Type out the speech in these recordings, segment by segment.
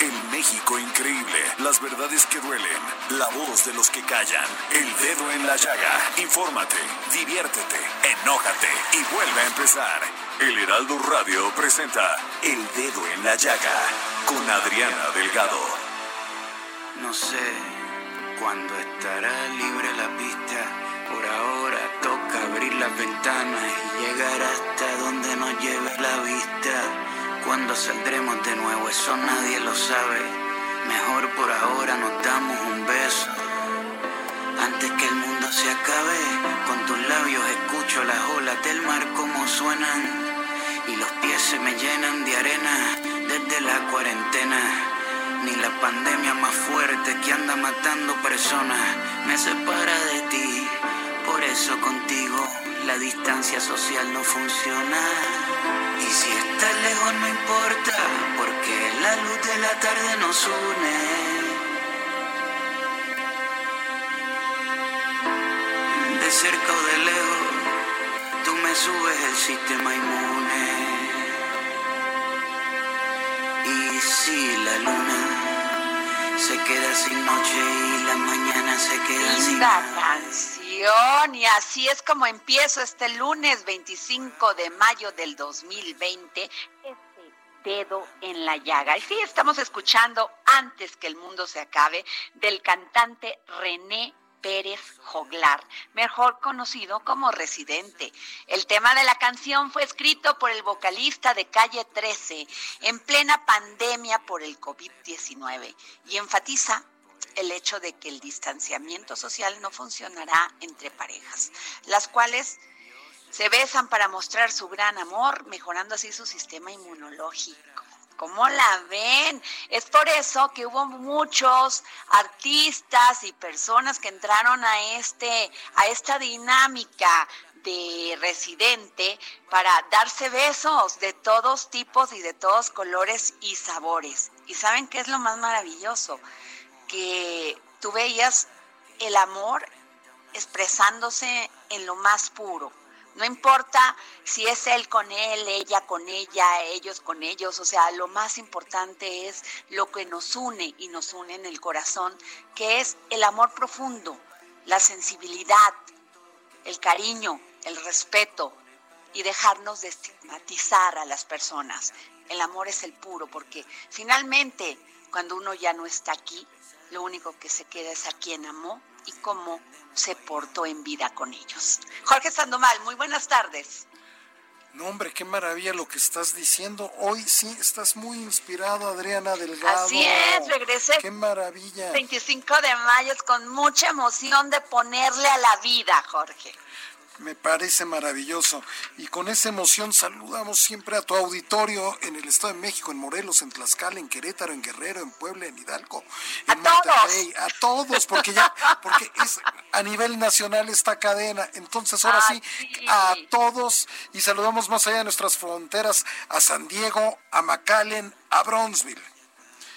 El México increíble, las verdades que duelen, la voz de los que callan, el dedo en la llaga. Infórmate, diviértete, enójate y vuelve a empezar. El Heraldo Radio presenta El Dedo en la Llaga con Adriana Delgado. No sé cuándo estará libre la pista. Por ahora toca abrir las ventanas y llegar hasta donde nos lleve la vista. Cuando saldremos de nuevo, eso nadie lo sabe. Mejor por ahora nos damos un beso. Antes que el mundo se acabe, con tus labios escucho las olas del mar como suenan. Y los pies se me llenan de arena desde la cuarentena. Ni la pandemia más fuerte que anda matando personas me separa de ti. Por eso contigo la distancia social no funciona. Y si estás lejos no importa, porque la luz de la tarde nos une. De cerca o de lejos, tú me subes el sistema inmune. Y si la luna se queda sin noche y la mañana se queda sin Linda nada. canción y así es como empiezo este lunes 25 de mayo del 2020 este dedo en la llaga. Y sí, estamos escuchando antes que el mundo se acabe del cantante René Pérez Joglar, mejor conocido como Residente. El tema de la canción fue escrito por el vocalista de Calle 13 en plena pandemia por el COVID-19 y enfatiza el hecho de que el distanciamiento social no funcionará entre parejas, las cuales se besan para mostrar su gran amor, mejorando así su sistema inmunológico. ¿Cómo la ven? Es por eso que hubo muchos artistas y personas que entraron a este a esta dinámica de residente para darse besos de todos tipos y de todos colores y sabores. ¿Y saben qué es lo más maravilloso? Que tú veías el amor expresándose en lo más puro. No importa si es él con él, ella con ella, ellos con ellos, o sea, lo más importante es lo que nos une y nos une en el corazón, que es el amor profundo, la sensibilidad, el cariño, el respeto y dejarnos de estigmatizar a las personas. El amor es el puro, porque finalmente cuando uno ya no está aquí, lo único que se queda es a quien amó y cómo se portó en vida con ellos. Jorge Sandoval, muy buenas tardes. No, hombre, qué maravilla lo que estás diciendo. Hoy sí estás muy inspirado, Adriana Delgado. Así es, regresé. Qué maravilla. 25 de mayo es con mucha emoción de ponerle a la vida, Jorge. Me parece maravilloso. Y con esa emoción saludamos siempre a tu auditorio en el Estado de México, en Morelos, en Tlaxcala, en Querétaro, en Guerrero, en Puebla, en Hidalgo, en A todos. Monterrey, a todos, porque ya, porque es a nivel nacional esta cadena. Entonces, ahora sí, Así. a todos y saludamos más allá de nuestras fronteras a San Diego, a McAllen, a Bronzeville.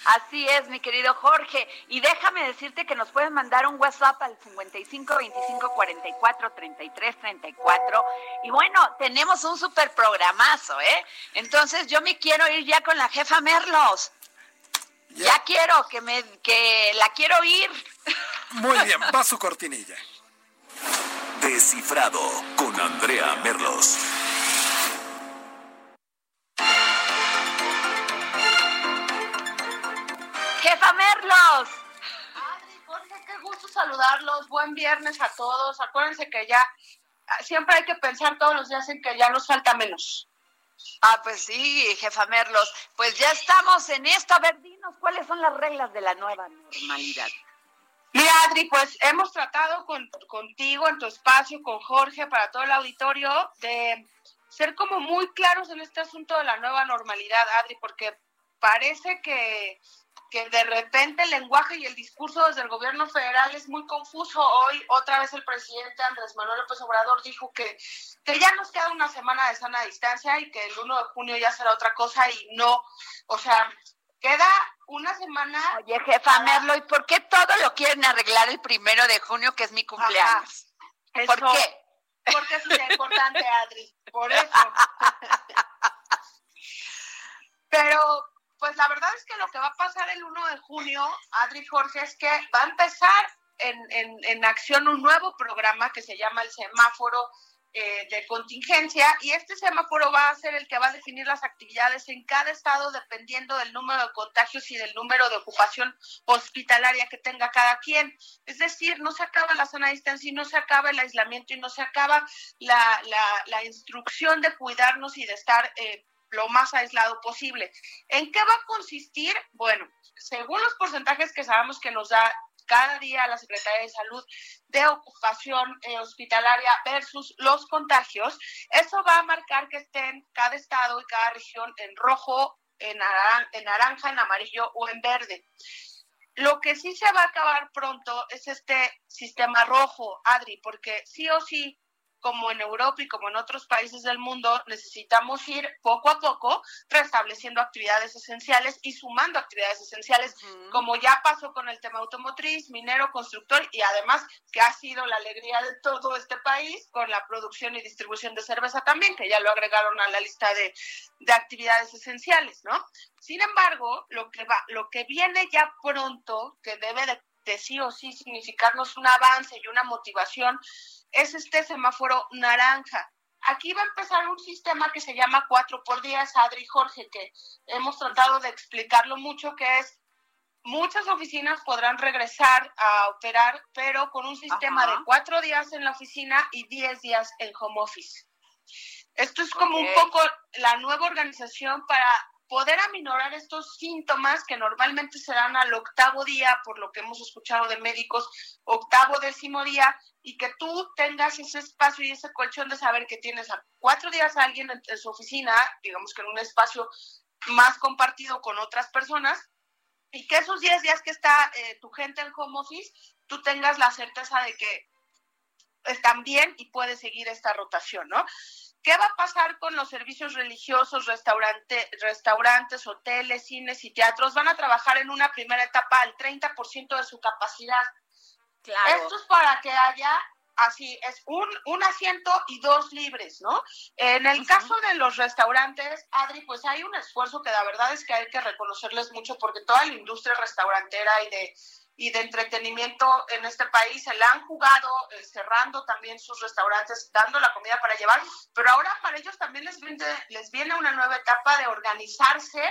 Así es, mi querido Jorge. Y déjame decirte que nos pueden mandar un WhatsApp al 55 25 44 33 34. Y bueno, tenemos un super programazo, ¿eh? Entonces yo me quiero ir ya con la jefa Merlos. Ya, quiero que me que la quiero oír. Muy bien, va su cortinilla. Descifrado con Andrea Merlos. Saludarlos. Buen viernes a todos. Acuérdense que ya siempre hay que pensar todos los días en que ya nos falta menos. Ah, pues sí, jefa Merlos. Pues ya estamos en esto. A ver, dinos cuáles son las reglas de la nueva normalidad. Mira, Adri, pues hemos tratado con, contigo en tu espacio, con Jorge, para todo el auditorio, de ser como muy claros en este asunto de la nueva normalidad, Adri, porque parece que que de repente el lenguaje y el discurso desde el gobierno federal es muy confuso. Hoy otra vez el presidente Andrés Manuel López Obrador dijo que, que ya nos queda una semana de sana distancia y que el 1 de junio ya será otra cosa y no, o sea, queda una semana. Oye, jefa Merlo, ¿y por qué todo lo quieren arreglar el primero de junio, que es mi cumpleaños? ¿Por qué? Porque es importante, Adri, por eso. Pero pues la verdad es que lo que va a pasar el 1 de junio, Adri Jorge, es que va a empezar en, acción un nuevo programa que se llama el semáforo eh, de contingencia y este semáforo va a ser el que va a definir las actividades en cada estado dependiendo del número de contagios y del número de ocupación hospitalaria que tenga cada quien. Es decir, no se acaba la zona de distancia y no se acaba el aislamiento y no se acaba la, la, instrucción de cuidarnos y de estar eh, lo más aislado posible. ¿En qué va a consistir? Bueno, según los porcentajes que sabemos que nos da cada día la Secretaría de Salud de ocupación eh, hospitalaria versus los contagios, eso va a marcar que estén cada estado y cada región en rojo, en, en naranja, en amarillo o en verde. Lo que sí se va a acabar pronto es este sistema rojo, Adri, porque sí o sí como en Europa y como en otros países del mundo, necesitamos ir poco a poco restableciendo actividades esenciales y sumando actividades esenciales, como ya pasó con el tema automotriz, minero, constructor y además que ha sido la alegría de todo este país con la producción y distribución de cerveza también, que ya lo agregaron a la lista de, de actividades esenciales, ¿no? Sin embargo, lo que va, lo que viene ya pronto, que debe de, de sí o sí significarnos un avance y una motivación, es este semáforo naranja. Aquí va a empezar un sistema que se llama 4 por días, Adri y Jorge, que hemos tratado de explicarlo mucho, que es muchas oficinas podrán regresar a operar, pero con un sistema de cuatro días en la oficina y diez días en home office. Esto es como un poco la nueva organización para poder aminorar estos síntomas que normalmente se dan al octavo día, por lo que hemos escuchado de médicos, octavo, décimo día, y que tú tengas ese espacio y ese colchón de saber que tienes a cuatro días a alguien en, su oficina, digamos que en un espacio más compartido con otras personas, y que esos diez días que está eh, tu gente en home office, tú tengas la certeza de que están bien y puedes seguir esta rotación, ¿no? ¿Qué va a pasar con los servicios religiosos, restaurante, restaurantes, hoteles, cines y teatros? Van a trabajar en una primera etapa al 30% de su capacidad. Claro. Esto es para que haya así, es un, un asiento y dos libres, ¿no? En el caso de los restaurantes, Adri, pues hay un esfuerzo que la verdad es que hay que reconocerles mucho porque toda la industria restaurantera y de y de entretenimiento en este país se la han jugado eh, cerrando también sus restaurantes, dando la comida para llevar, pero ahora para ellos también les viene, les viene una nueva etapa de organizarse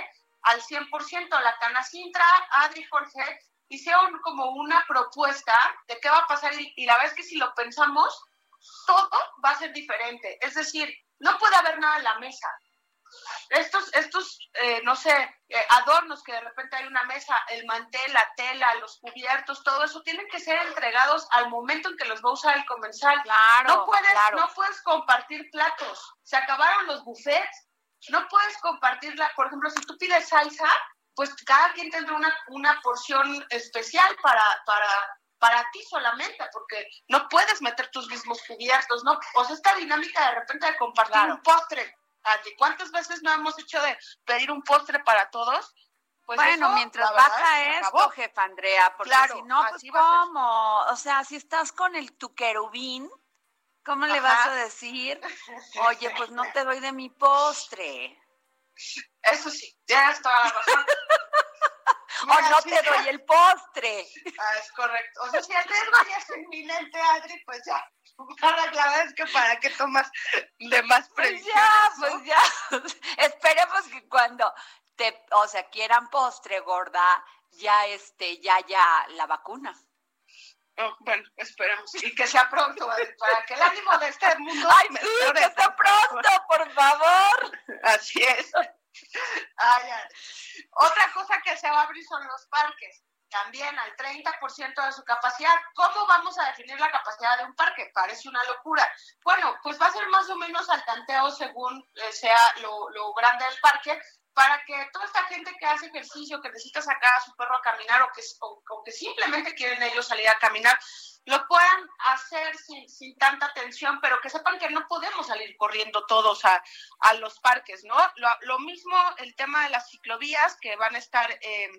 al 100%. La Canacintra, Adri Jorge, hicieron como una propuesta de qué va a pasar y, y la verdad es que si lo pensamos, todo va a ser diferente. Es decir, no puede haber nada en la mesa estos, estos eh, no sé, eh, adornos que de repente hay una mesa, el mantel, la tela, los cubiertos, todo eso, tienen que ser entregados al momento en que los va a usar el comensal. Claro, no puedes, no puedes compartir platos. Se acabaron los buffets. No puedes compartirla. Por ejemplo, si tú pides salsa, pues cada quien tendrá una, una porción especial para, para, para ti solamente, porque no puedes meter tus mismos cubiertos, ¿no? O sea, esta dinámica de repente de compartir un postre ¿cuántas veces no hemos hecho de pedir un postre para todos? Pues bueno, mientras baja esto, jefa Andrea, porque si no, pues ¿cómo? O sea, si estás con el tu querubín, ¿cómo le vas a decir? Oye, pues no te doy de mi postre. Eso sí, tienes toda la razón. o no te doy el postre. Ah, es correcto. O sea, si el riesgo ya es inminente, Adri, pues ya. Ahora, la verdad es que para qué tomas de más presión. Pues ya, pues ya. Esperemos que cuando te, o sea, quieran postre, gorda, ya este, ya, ya la vacuna. Oh, bueno, esperemos. Y que sea pronto, para que el ánimo de este mundo. ¡Ay, sí, que sea pronto, por favor! Así es. Ay, ay. Otra cosa que se va a abrir son los parques también al 30% de su capacidad. ¿Cómo vamos a definir la capacidad de un parque? Parece una locura. Bueno, pues va a ser más o menos al tanteo según eh, sea lo, grande del parque, para que toda esta gente que hace ejercicio, que necesita sacar a su perro a caminar o que, o, que simplemente quieren ellos salir a caminar, lo puedan hacer sin, sin, tanta tensión, pero que sepan que no podemos salir corriendo todos a, a los parques, ¿no? Lo, lo, mismo el tema de las ciclovías que van a estar... Eh,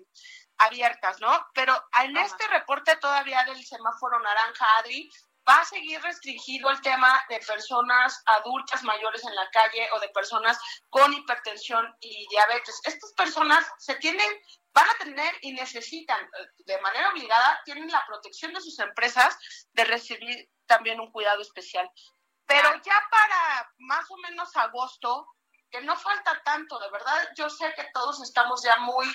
abiertas, ¿no? Pero en este reporte todavía del semáforo naranja, Adri, va a seguir restringido el tema de personas adultas mayores en la calle o de personas con hipertensión y diabetes. Estas personas se tienen, van a tener y necesitan eh, de manera obligada, tienen la protección de sus empresas de recibir también un cuidado especial. Pero ya para más o menos agosto, que no falta tanto, de verdad, yo sé que todos estamos ya muy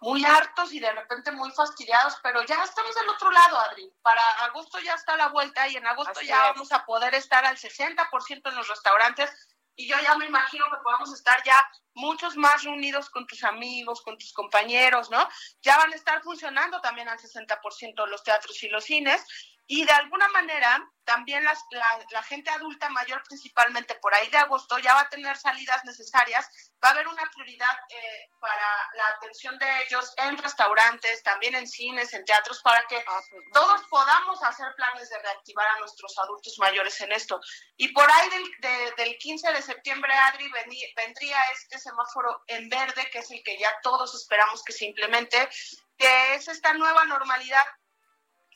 muy hartos y de repente muy fastidiados, pero ya estamos del otro lado, Adri. Para agosto ya está la vuelta y en agosto ya vamos a poder estar al 60% en los restaurantes y yo ya me imagino que podamos estar ya muchos más reunidos con tus amigos, con tus compañeros, ¿no? Ya van a estar funcionando también al 60% los teatros y los cines y de alguna manera, también la, gente adulta mayor, principalmente por ahí de agosto, ya va a tener salidas necesarias. Va a haber una prioridad eh, para la atención de ellos en restaurantes, también en cines, en teatros, para que ah, pues todos podamos hacer planes de reactivar a nuestros adultos mayores en esto. Y por ahí del, del 15 de septiembre, Adri, vendría este semáforo en verde, que es el que ya todos esperamos que se implemente, que es esta nueva normalidad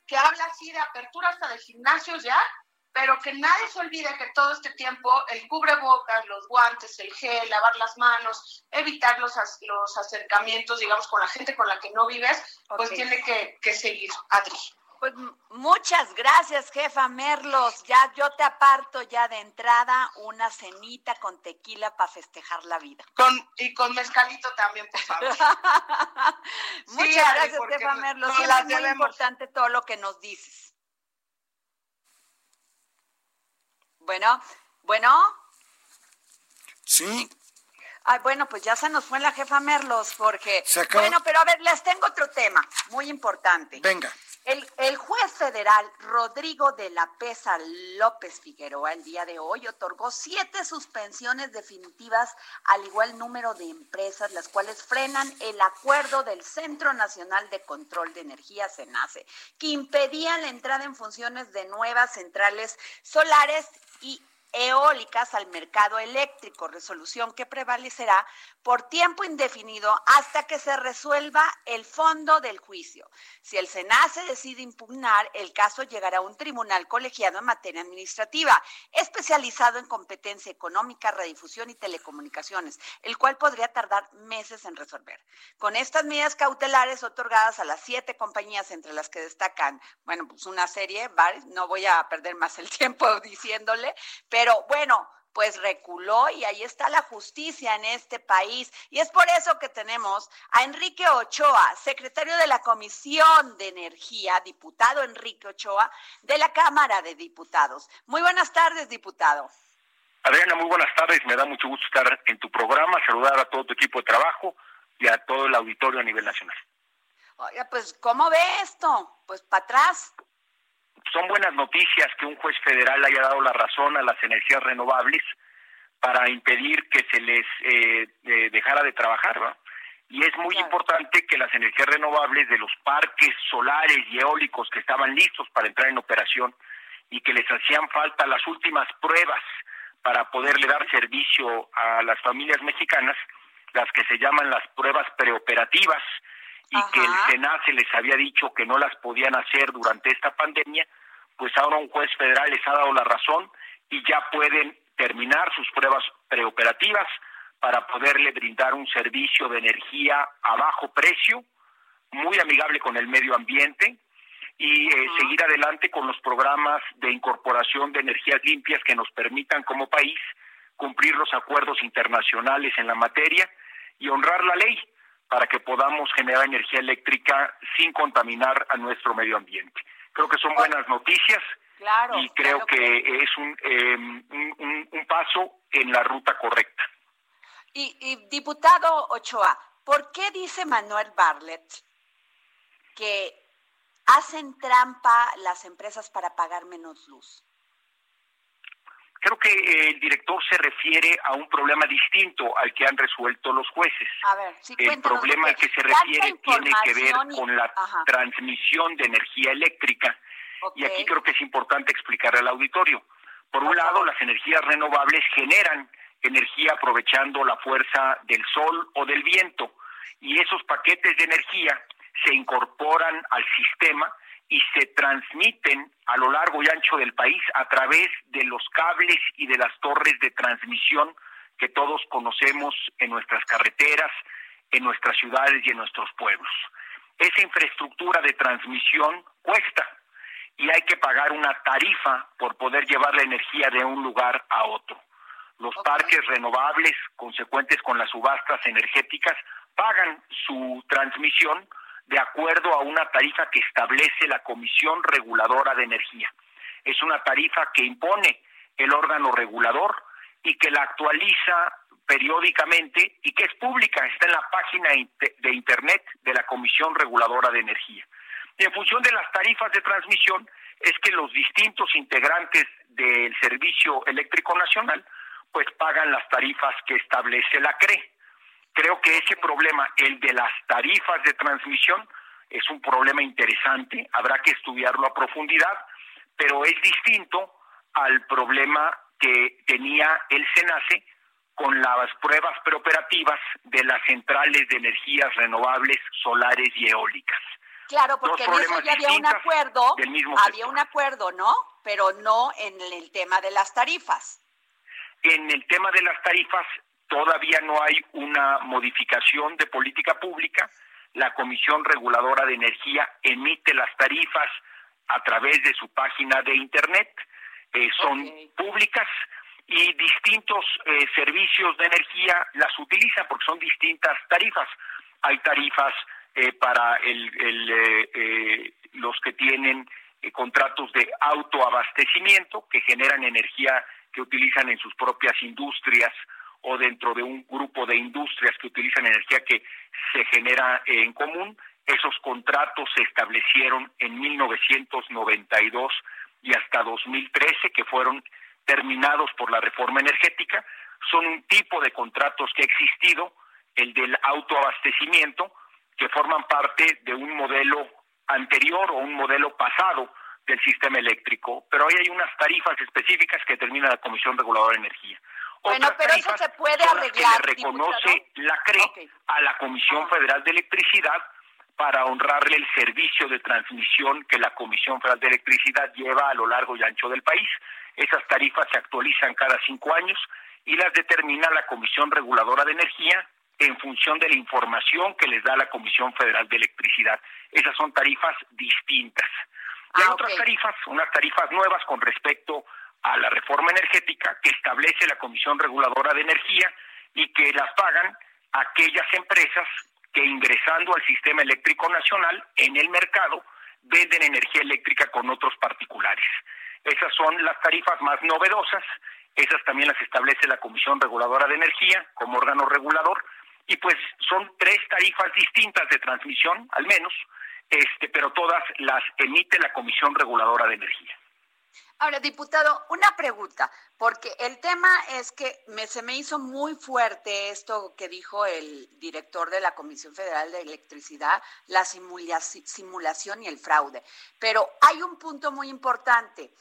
que habla así de apertura hasta de gimnasios ya, pero que nadie se olvide que todo este tiempo el cubrebocas, los guantes, el gel, lavar las manos, evitar los, los acercamientos, digamos, con la gente con la que no vives, pues tiene que, que seguir, Adri. Pues muchas gracias, jefa Merlos. Ya yo te aparto ya de entrada una cenita con tequila para festejar la vida. Con, y con mezcalito también, por favor. muchas gracias, jefa Merlos. es muy importante todo lo que nos dices. Bueno, bueno. Sí. Ay, bueno, pues ya se nos fue la jefa Merlos, porque... Bueno, pero a ver, les tengo otro tema muy importante. Venga. El, juez federal Rodrigo de la Pesa López Figueroa el día de hoy otorgó siete suspensiones definitivas al igual número de empresas, las cuales frenan el acuerdo del Centro Nacional de Control de Energía, CENACE, que impedía la entrada en funciones de nuevas centrales solares y eólicas al mercado eléctrico, resolución que prevalecerá por tiempo indefinido hasta que se resuelva el fondo del juicio. Si el SENACE decide impugnar, el caso llegará a un tribunal colegiado en materia administrativa, especializado en competencia económica, redifusión y telecomunicaciones, el cual podría tardar meses en resolver. Con estas medidas cautelares otorgadas a las siete compañías, entre las que destacan, bueno, pues una serie, no voy a perder más el tiempo diciéndole, pero pero bueno, pues reculó y ahí está la justicia en este país. Y es por eso que tenemos a Enrique Ochoa, secretario de la Comisión de Energía, diputado Enrique Ochoa, de la Cámara de Diputados. Muy buenas tardes, diputado. Adriana, muy buenas tardes. Me da mucho gusto estar en tu programa, saludar a todo tu equipo de trabajo y a todo el auditorio a nivel nacional. Oiga, pues, ¿cómo ve esto? Pues para atrás son buenas noticias que un juez federal haya dado la razón a las energías renovables para impedir que se les eh, eh, dejara de trabajar. ¿no? Y es muy importante que las energías renovables de los parques solares y eólicos que estaban listos para entrar en operación y que les hacían falta las últimas pruebas para poderle dar servicio a las familias mexicanas, las que se llaman las pruebas preoperativas, y que el Senado se les había dicho que no las podían hacer durante esta pandemia, pues ahora un juez federal les ha dado la razón y ya pueden terminar sus pruebas preoperativas para poderle brindar un servicio de energía a bajo precio, muy amigable con el medio ambiente y eh, seguir adelante con los programas de incorporación de energías limpias que nos permitan como país cumplir los acuerdos internacionales en la materia y honrar la ley para que podamos generar energía eléctrica sin contaminar a nuestro medio ambiente. Creo que son buenas noticias claro, y creo que, es em, un, un, paso en la ruta correcta. Y, y diputado Ochoa, ¿por qué dice Manuel Bartlett que hacen trampa las empresas para pagar menos luz? Creo que eh, el director se refiere a un problema distinto al que han resuelto los jueces. A ver, el problema al que se refiere tiene que ver con la transmisión de energía eléctrica. Y aquí creo que es importante explicar al auditorio. Por un lado, las energías renovables generan energía aprovechando la fuerza del sol o del viento. Y esos paquetes de energía se incorporan al sistema y se transmiten a lo largo y ancho del país a través de los cables y de las torres de transmisión que todos conocemos en nuestras carreteras, en nuestras ciudades y en nuestros pueblos. Esa infraestructura de transmisión cuesta y hay que pagar una tarifa por poder llevar la energía de un lugar a otro. Los parques renovables, consecuentes con las subastas energéticas, pagan su transmisión de acuerdo a una tarifa que establece la Comisión Reguladora de Energía. Es una tarifa que impone el órgano regulador y que la actualiza periódicamente y que es pública, está en la página de Internet de la Comisión Reguladora de Energía. Y en función de las tarifas de transmisión es que los distintos integrantes del Servicio Eléctrico Nacional pues pagan las tarifas que establece la CRE. Creo que ese problema, el de las tarifas de transmisión, es un problema interesante, habrá que estudiarlo a profundidad, pero es distinto al problema que tenía el SENACE con las pruebas preoperativas de las centrales de energías renovables solares y eólicas. Claro, porque en eso ya había un acuerdo, había un acuerdo, ¿no? Pero no en el tema de las tarifas. En el tema de las tarifas Todavía no hay una modificación de política pública. La Comisión Reguladora de Energía emite las tarifas a través de su página de Internet. Eh, son públicas y distintos eh, servicios de energía las utilizan porque son distintas tarifas. Hay tarifas eh, para los que tienen contratos de autoabastecimiento que generan energía que utilizan en sus propias industrias o dentro de un grupo de industrias que utilizan energía que se genera en común. Esos contratos se establecieron en 1992 y hasta 2013, que fueron terminados por la reforma energética. Son un tipo de contratos que ha existido, el del autoabastecimiento, que forman parte de un modelo anterior o un modelo pasado del sistema eléctrico, pero hoy hay unas tarifas específicas que determina la Comisión Reguladora de Energía. Bueno, pero eso se puede arreglar. Que le reconoce la CRE a la Comisión Federal de Electricidad para honrarle el servicio de transmisión que la Comisión Federal de Electricidad lleva a lo largo y ancho del país. Esas tarifas se actualizan cada cinco años y las determina la Comisión Reguladora de Energía en función de la información que les da la Comisión Federal de Electricidad. Esas son tarifas distintas. hay ah, otras tarifas, unas tarifas nuevas con respecto a la reforma energética que establece la Comisión Reguladora de Energía y que las pagan aquellas empresas que ingresando al sistema eléctrico nacional en el mercado venden energía eléctrica con otros particulares. Esas son las tarifas más novedosas, esas también las establece la Comisión Reguladora de Energía como órgano regulador y pues son tres tarifas distintas de transmisión al menos, este pero todas las emite la Comisión Reguladora de Energía. Ahora, diputado, una pregunta, porque el tema es que me, se me hizo muy fuerte esto que dijo el director de la Comisión Federal de Electricidad, la simulación y el fraude. Pero hay un punto muy importante.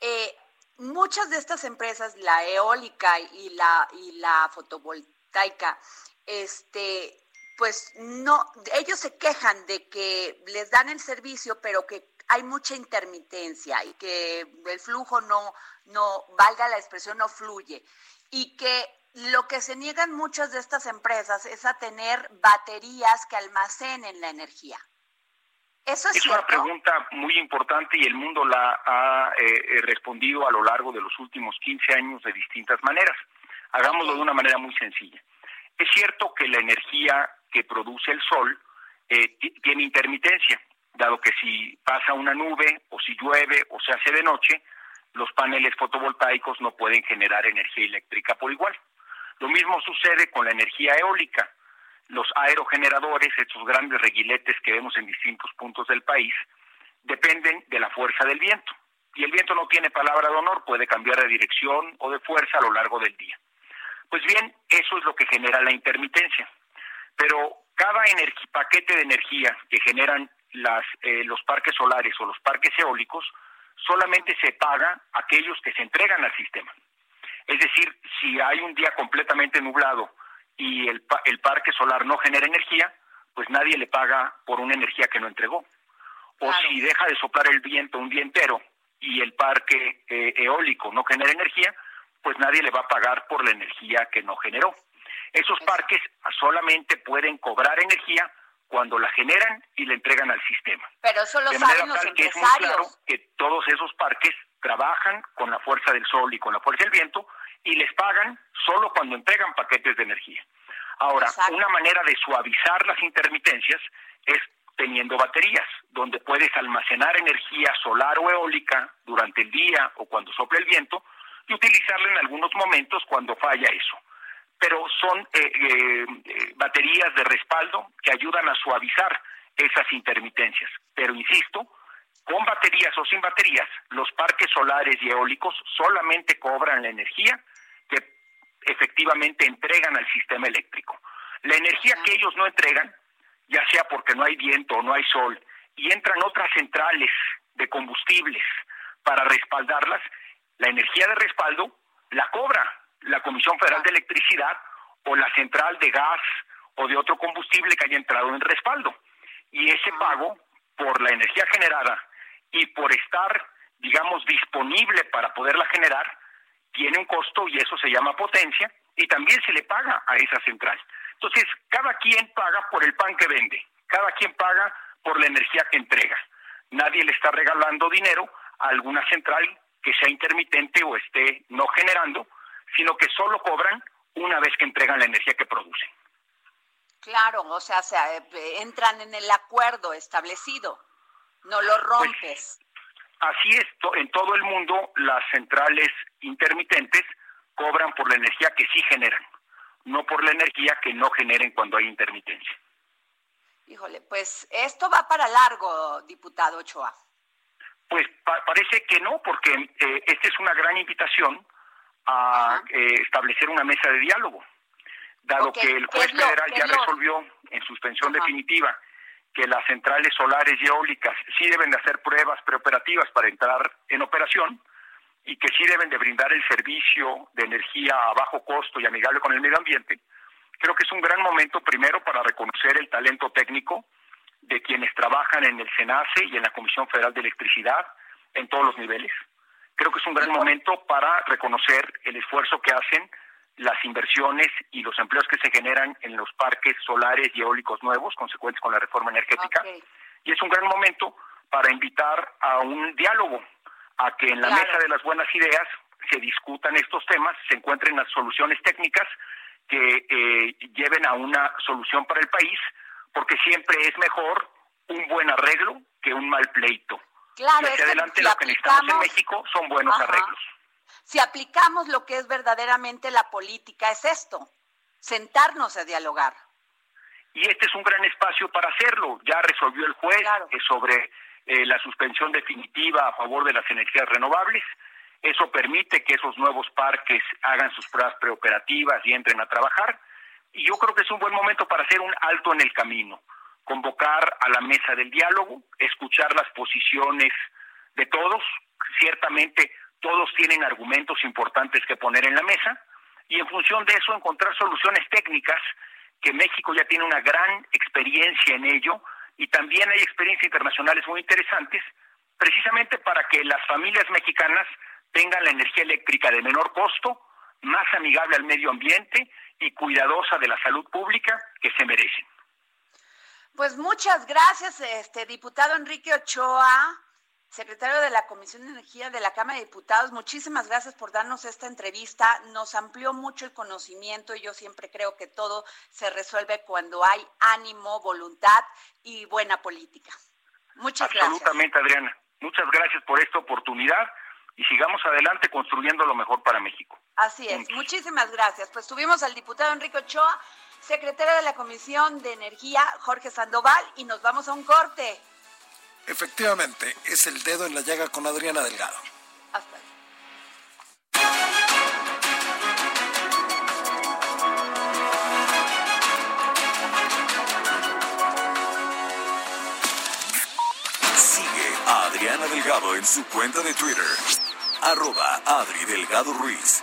Eh, muchas de estas empresas, la eólica y la, y la fotovoltaica, este, pues no, ellos se quejan de que les dan el servicio, pero que hay mucha intermitencia y que el flujo no, no, valga la expresión, no fluye. Y que lo que se niegan muchas de estas empresas es a tener baterías que almacenen la energía. ¿Eso es, es una pregunta muy importante y el mundo la ha eh, eh, respondido a lo largo de los últimos 15 años de distintas maneras. Hagámoslo de una manera muy sencilla. Es cierto que la energía que produce el sol eh, tiene intermitencia dado que si pasa una nube o si llueve o se hace de noche, los paneles fotovoltaicos no pueden generar energía eléctrica por igual. Lo mismo sucede con la energía eólica. Los aerogeneradores, estos grandes reguiletes que vemos en distintos puntos del país, dependen de la fuerza del viento. Y el viento no tiene palabra de honor, puede cambiar de dirección o de fuerza a lo largo del día. Pues bien, eso es lo que genera la intermitencia. Pero cada paquete de energía que generan las, eh, los parques solares o los parques eólicos solamente se paga a aquellos que se entregan al sistema. Es decir, si hay un día completamente nublado y el, el parque solar no genera energía, pues nadie le paga por una energía que no entregó. O si deja de soplar el viento un día entero y el parque eh, eólico no genera energía, pues nadie le va a pagar por la energía que no generó. Esos parques solamente pueden cobrar energía cuando la generan y la entregan al sistema. Pero eso lo saben los que es muy claro que todos esos parques trabajan con la fuerza del sol y con la fuerza del viento y les pagan solo cuando entregan paquetes de energía. Ahora, una manera de suavizar las intermitencias es teniendo baterías, donde puedes almacenar energía solar o eólica durante el día o cuando sople el viento y utilizarla en algunos momentos cuando falla eso pero son eh, eh, eh, baterías de respaldo que ayudan a suavizar esas intermitencias. Pero insisto, con baterías o sin baterías, los parques solares y eólicos solamente cobran la energía que efectivamente entregan al sistema eléctrico. La energía que ellos no entregan, ya sea porque no hay viento o no hay sol, y entran otras centrales de combustibles para respaldarlas, la energía de respaldo la cobra la Comisión Federal de Electricidad o la central de gas o de otro combustible que haya entrado en respaldo. Y ese pago por la energía generada y por estar, digamos, disponible para poderla generar, tiene un costo y eso se llama potencia y también se le paga a esa central. Entonces, cada quien paga por el pan que vende, cada quien paga por la energía que entrega. Nadie le está regalando dinero a alguna central que sea intermitente o esté no generando, sino que solo cobran una vez que entregan la energía que producen. Claro, o sea, se, eh, entran en el acuerdo establecido, no lo pues, rompes. así es, en todo el mundo las centrales intermitentes cobran por la energía que sí generan, no por la energía que no generen cuando hay intermitencia. Híjole, pues esto va para largo, diputado Ochoa. Pues parece que no, porque eh, esta es una gran invitación a eh, establecer una mesa de diálogo, dado que el juez federal ya resolvió en suspensión definitiva que las centrales solares y eólicas sí deben de hacer pruebas preoperativas para entrar en operación y que sí deben de brindar el servicio de energía a bajo costo y amigable con el medio ambiente, creo que es un gran momento primero para reconocer el talento técnico de quienes trabajan en el SENACE y en la Comisión Federal de Electricidad en todos los niveles creo que es un gran momento para reconocer el esfuerzo que hacen las inversiones y los empleos que se generan en los parques solares y eólicos nuevos, consecuentes con la reforma energética. Y es un gran momento para invitar a un diálogo, a que en la mesa de las buenas ideas se discutan estos temas, se encuentren las soluciones técnicas que eh, lleven a una solución para el país, porque siempre es mejor un buen arreglo que un mal pleito. Claro, hacia adelante lo que necesitamos en México son buenos arreglos. Si aplicamos lo que es verdaderamente la política, es esto, sentarnos a dialogar. Y este es un gran espacio para hacerlo. Ya resolvió el juez sobre eh, la suspensión definitiva a favor de las energías renovables. Eso permite que esos nuevos parques hagan sus pruebas preoperativas y entren a trabajar. Y yo creo que es un buen momento para hacer un alto en el camino convocar a la mesa del diálogo, escuchar las posiciones de todos. Ciertamente todos tienen argumentos importantes que poner en la mesa y en función de eso encontrar soluciones técnicas, que México ya tiene una gran experiencia en ello y también hay experiencias internacionales muy interesantes, precisamente para que las familias mexicanas tengan la energía eléctrica de menor costo, más amigable al medio ambiente y cuidadosa de la salud pública que se merecen. Pues muchas gracias, este diputado Enrique Ochoa, secretario de la Comisión de Energía de la Cámara de Diputados. Muchísimas gracias por darnos esta entrevista. Nos amplió mucho el conocimiento y yo siempre creo que todo se resuelve cuando hay ánimo, voluntad y buena política. Muchas Absolutamente, Adriana. Muchas gracias por esta oportunidad y sigamos adelante construyendo lo mejor para México. Así es, muchísimas gracias. Pues tuvimos al diputado Enrique Ochoa, secretario de la Comisión de Energía, Jorge Sandoval, y nos vamos a un corte. Efectivamente, es el dedo en la llaga con Adriana Delgado. Hasta Sigue a Adriana Delgado en su cuenta de Twitter arroba Adri Delgado Ruiz.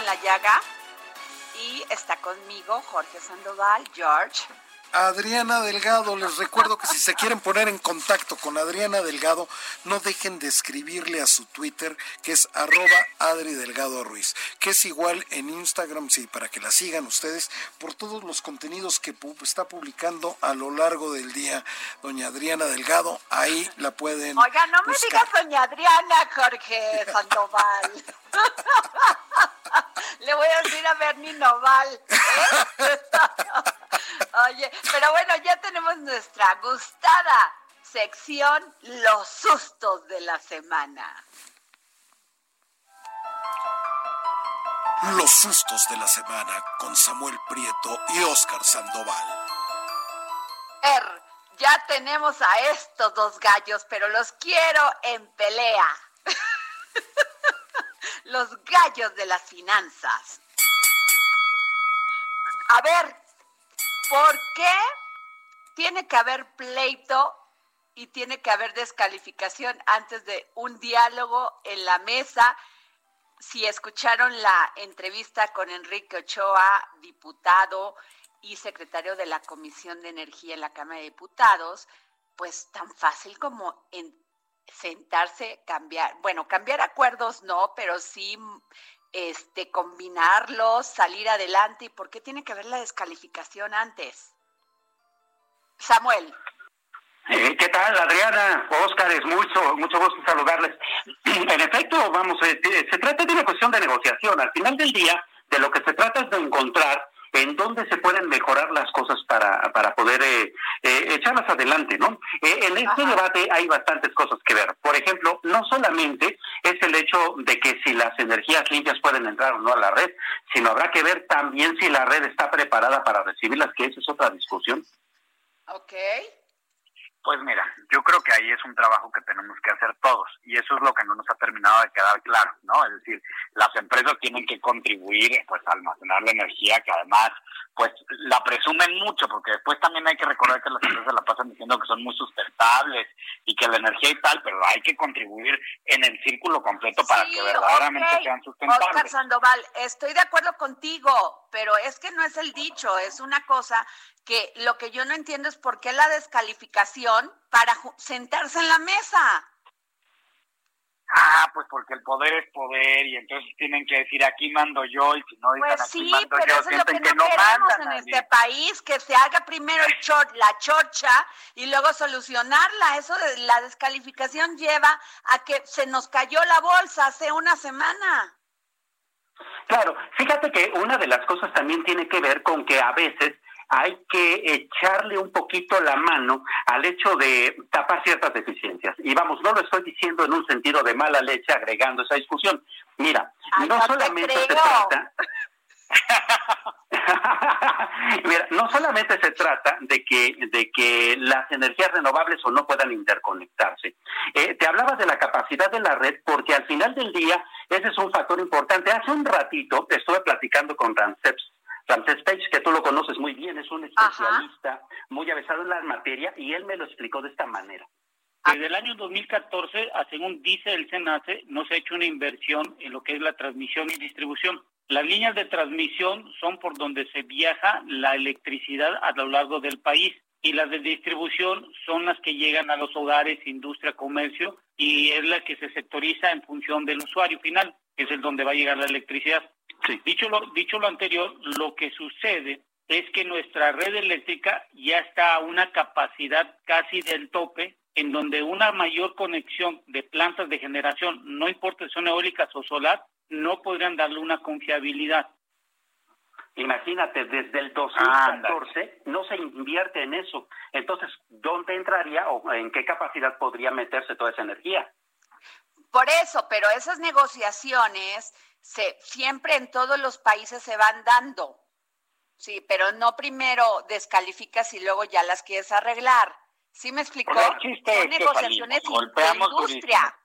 En la llaga y está conmigo Jorge Sandoval, George. Adriana Delgado, les recuerdo que si se quieren poner en contacto con Adriana Delgado, no dejen de escribirle a su Twitter, que es arroba Adri Delgado Ruiz, que es igual en Instagram, sí, para que la sigan ustedes por todos los contenidos que está publicando a lo largo del día doña Adriana Delgado, ahí la pueden Oiga, no me digas doña Adriana, Jorge Sandoval. Le voy a decir a Bernie Noval. ¿eh? Oye, pero bueno, ya tenemos nuestra gustada sección Los sustos de la semana. Los sustos de la semana con Samuel Prieto y Oscar Sandoval. Er, ya tenemos a estos dos gallos, pero los quiero en pelea. los gallos de las finanzas. A ver, ¿por qué tiene que haber pleito y tiene que haber descalificación antes de un diálogo en la mesa? Si escucharon la entrevista con Enrique Ochoa, diputado y secretario de la Comisión de Energía en la Cámara de Diputados, pues tan fácil como en sentarse, cambiar, bueno, cambiar acuerdos no, pero sí este combinarlos, salir adelante y por qué tiene que haber la descalificación antes. Samuel. Eh, ¿Qué tal, Adriana? Oscar, es mucho, mucho gusto saludarles. En efecto, vamos, eh, se trata de una cuestión de negociación. Al final del día, de lo que se trata es de encontrar en dónde se pueden mejorar las cosas para, para poder eh, eh, echarlas adelante, ¿no? Eh, en este debate hay bastantes cosas que ver. Por ejemplo, no solamente es el hecho de que si las energías limpias pueden entrar o no a la red, sino habrá que ver también si la red está preparada para recibirlas, que esa es otra discusión. Ok. Pues mira, yo creo que ahí es un trabajo que tenemos que hacer todos y eso es lo que no nos ha terminado de quedar claro, ¿no? Es decir, las empresas tienen que contribuir pues a almacenar la energía que además pues la presumen mucho porque después también hay que recordar que las empresas la pasan diciendo que son muy sustentables y que la energía y tal, pero hay que contribuir en el círculo completo para que verdaderamente sean sustentables. Oscar Sandoval, estoy de acuerdo contigo, pero es que no es el dicho, es una cosa que lo que yo no entiendo es por qué la descalificación para sentarse en la mesa. Ah, pues porque el poder es poder y entonces tienen que decir aquí mando yo y si no dicen pues aquí sí, mando pero yo, eso es lo que que no, queremos en este país, que se haga primero el chor, la chocha y luego solucionarla. Eso de la descalificación lleva a que se nos cayó la bolsa hace una semana. Claro, fíjate que una de las cosas también tiene que ver con que a veces hay que echarle un poquito la mano al hecho de tapar ciertas deficiencias. Y vamos, no lo estoy diciendo en un sentido de mala leche agregando esa discusión. Mira, Ay, no no te solamente se trata... Mira, no solamente se trata de que, de que las energías renovables o no puedan interconectarse. Eh, te hablaba de la capacidad de la red porque al final del día ese es un factor importante. Hace un ratito estuve platicando con Ramsés, Ramsés Page, que tú lo conoces muy bien, es un especialista muy avesado en la materia y él me lo explicó de esta manera. Desde el año 2014, a según dice el SENACE, no se ha hecho una inversión en lo que es la transmisión y distribución. Las líneas de transmisión son por donde se viaja la electricidad a lo largo del país. y las de distribución son las que llegan a los hogares, industria, comercio y es la que se sectoriza en función del usuario final, que es el donde va a llegar la electricidad. Dicho, lo, dicho lo anterior, lo que sucede es que nuestra red eléctrica ya está a una capacidad casi del tope, en donde una mayor conexión de plantas de generación, no importa si son eólicas o solar, no podrían darle una confiabilidad. Imagínate, desde el 2014 no se invierte en eso. Entonces, ¿dónde entraría o en qué capacidad podría meterse toda esa energía? Por eso, pero esas negociaciones se, siempre en todos los países se van dando. Sí, pero no primero descalificas y luego ya las quieres arreglar. ¿Sí me explicó? Son negociaciones de industria.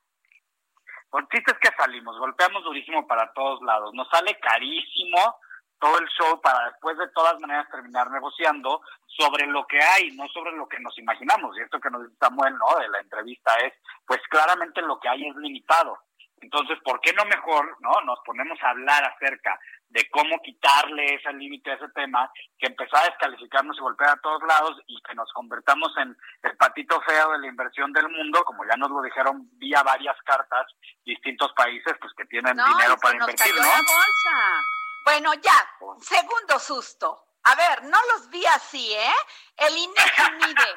El chiste es que salimos, golpeamos durísimo para todos lados. Nos sale carísimo todo el show para después de todas maneras terminar negociando sobre lo que hay, no sobre lo que nos imaginamos. Y esto que nos dice Samuel, ¿no? De la entrevista es, pues claramente lo que hay es limitado. Entonces, ¿por qué no mejor, no? Nos ponemos a hablar acerca de cómo quitarle ese límite a ese tema, que empezar a descalificarnos y golpear a todos lados y que nos convertamos en el patito feo de la inversión del mundo, como ya nos lo dijeron vía varias cartas distintos países, pues que tienen dinero para invertir, ¿no? bolsa. Bueno, ya, segundo susto. A ver, no los vi así, ¿eh? El INEGI mide.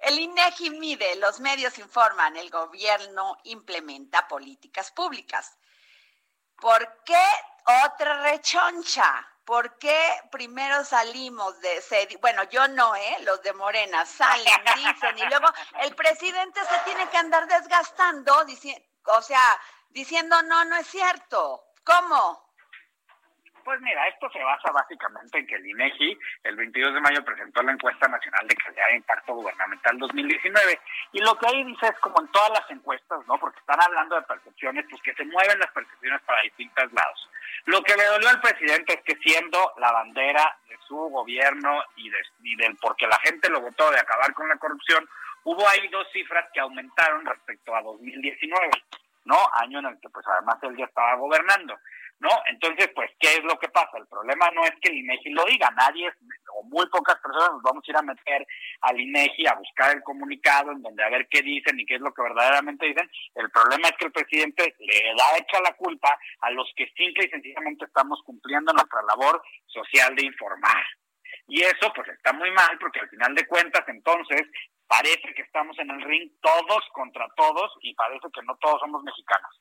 El INEGI mide, los medios informan, el gobierno implementa políticas públicas. ¿Por qué otra rechoncha? ¿Por qué primero salimos de ese, bueno, yo no, ¿eh? Los de Morena salen, dicen, y luego el presidente se tiene que andar desgastando, o sea, diciendo, no, no es cierto. ¿Cómo? Pues mira, esto se basa básicamente en que el INEGI el 22 de mayo presentó la encuesta nacional de calidad e impacto gubernamental 2019 y lo que ahí dice es como en todas las encuestas, ¿no? Porque están hablando de percepciones, pues que se mueven las percepciones para distintos lados. Lo que le dolió al presidente es que siendo la bandera de su gobierno y, de, del porque la gente lo votó de acabar con la corrupción, hubo ahí dos cifras que aumentaron respecto a 2019, ¿no? Año en el que pues además él ya estaba gobernando. ¿No? Entonces, pues, ¿qué es lo que pasa? El problema no es que el INEGI lo diga, nadie o muy pocas personas nos vamos a ir a meter al INEGI a buscar el comunicado en donde a ver qué dicen y qué es lo que verdaderamente dicen. El problema es que el presidente le da hecha la culpa a los que simple y sencillamente estamos cumpliendo nuestra labor social de informar. Y eso pues está muy mal porque al final de cuentas entonces parece que estamos en el ring todos contra todos y parece que no todos somos mexicanos.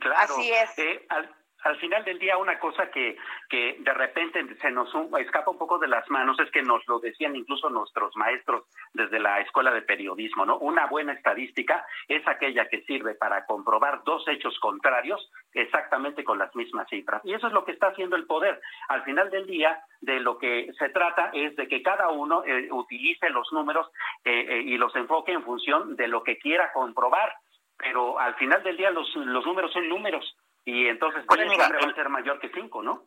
Claro. Así es. Eh, al final del día una cosa que, que de repente se nos escapa un poco de las manos es que nos lo decían incluso nuestros maestros desde la escuela de periodismo, ¿no? Una buena estadística es aquella que sirve para comprobar dos hechos contrarios exactamente con las mismas cifras. Y eso es lo que está haciendo el poder. Al final del día, de lo que se trata es de que cada uno eh, utilice los números eh, eh, y los enfoque en función de lo que quiera comprobar. Pero al final del día los, los números son números y entonces pues mira, va a ser mayor que cinco, ¿no?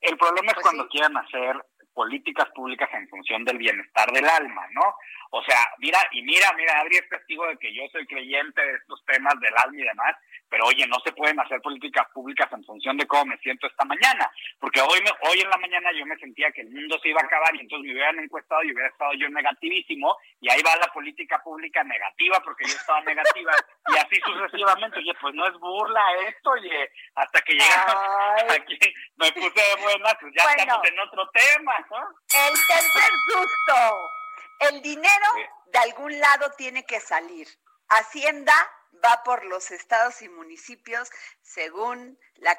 El problema es pues cuando quieran hacer políticas públicas en función del bienestar del alma, ¿no? O sea, mira, y mira, mira, Adri es testigo de que yo soy creyente de estos temas del alma y demás, pero oye, no se pueden hacer políticas públicas en función de cómo me siento esta mañana, porque hoy me, hoy en la mañana yo me sentía que el mundo se iba a acabar y entonces me hubieran encuestado y hubiera estado yo negativísimo y ahí va la política pública negativa porque yo estaba negativa y así sucesivamente, oye, pues no es burla esto, oye, hasta que llegamos aquí me puse de buena, pues ya estamos en otro tema, ¿no? El tercer susto, el dinero de algún lado tiene que salir. Hacienda va por los estados y municipios según la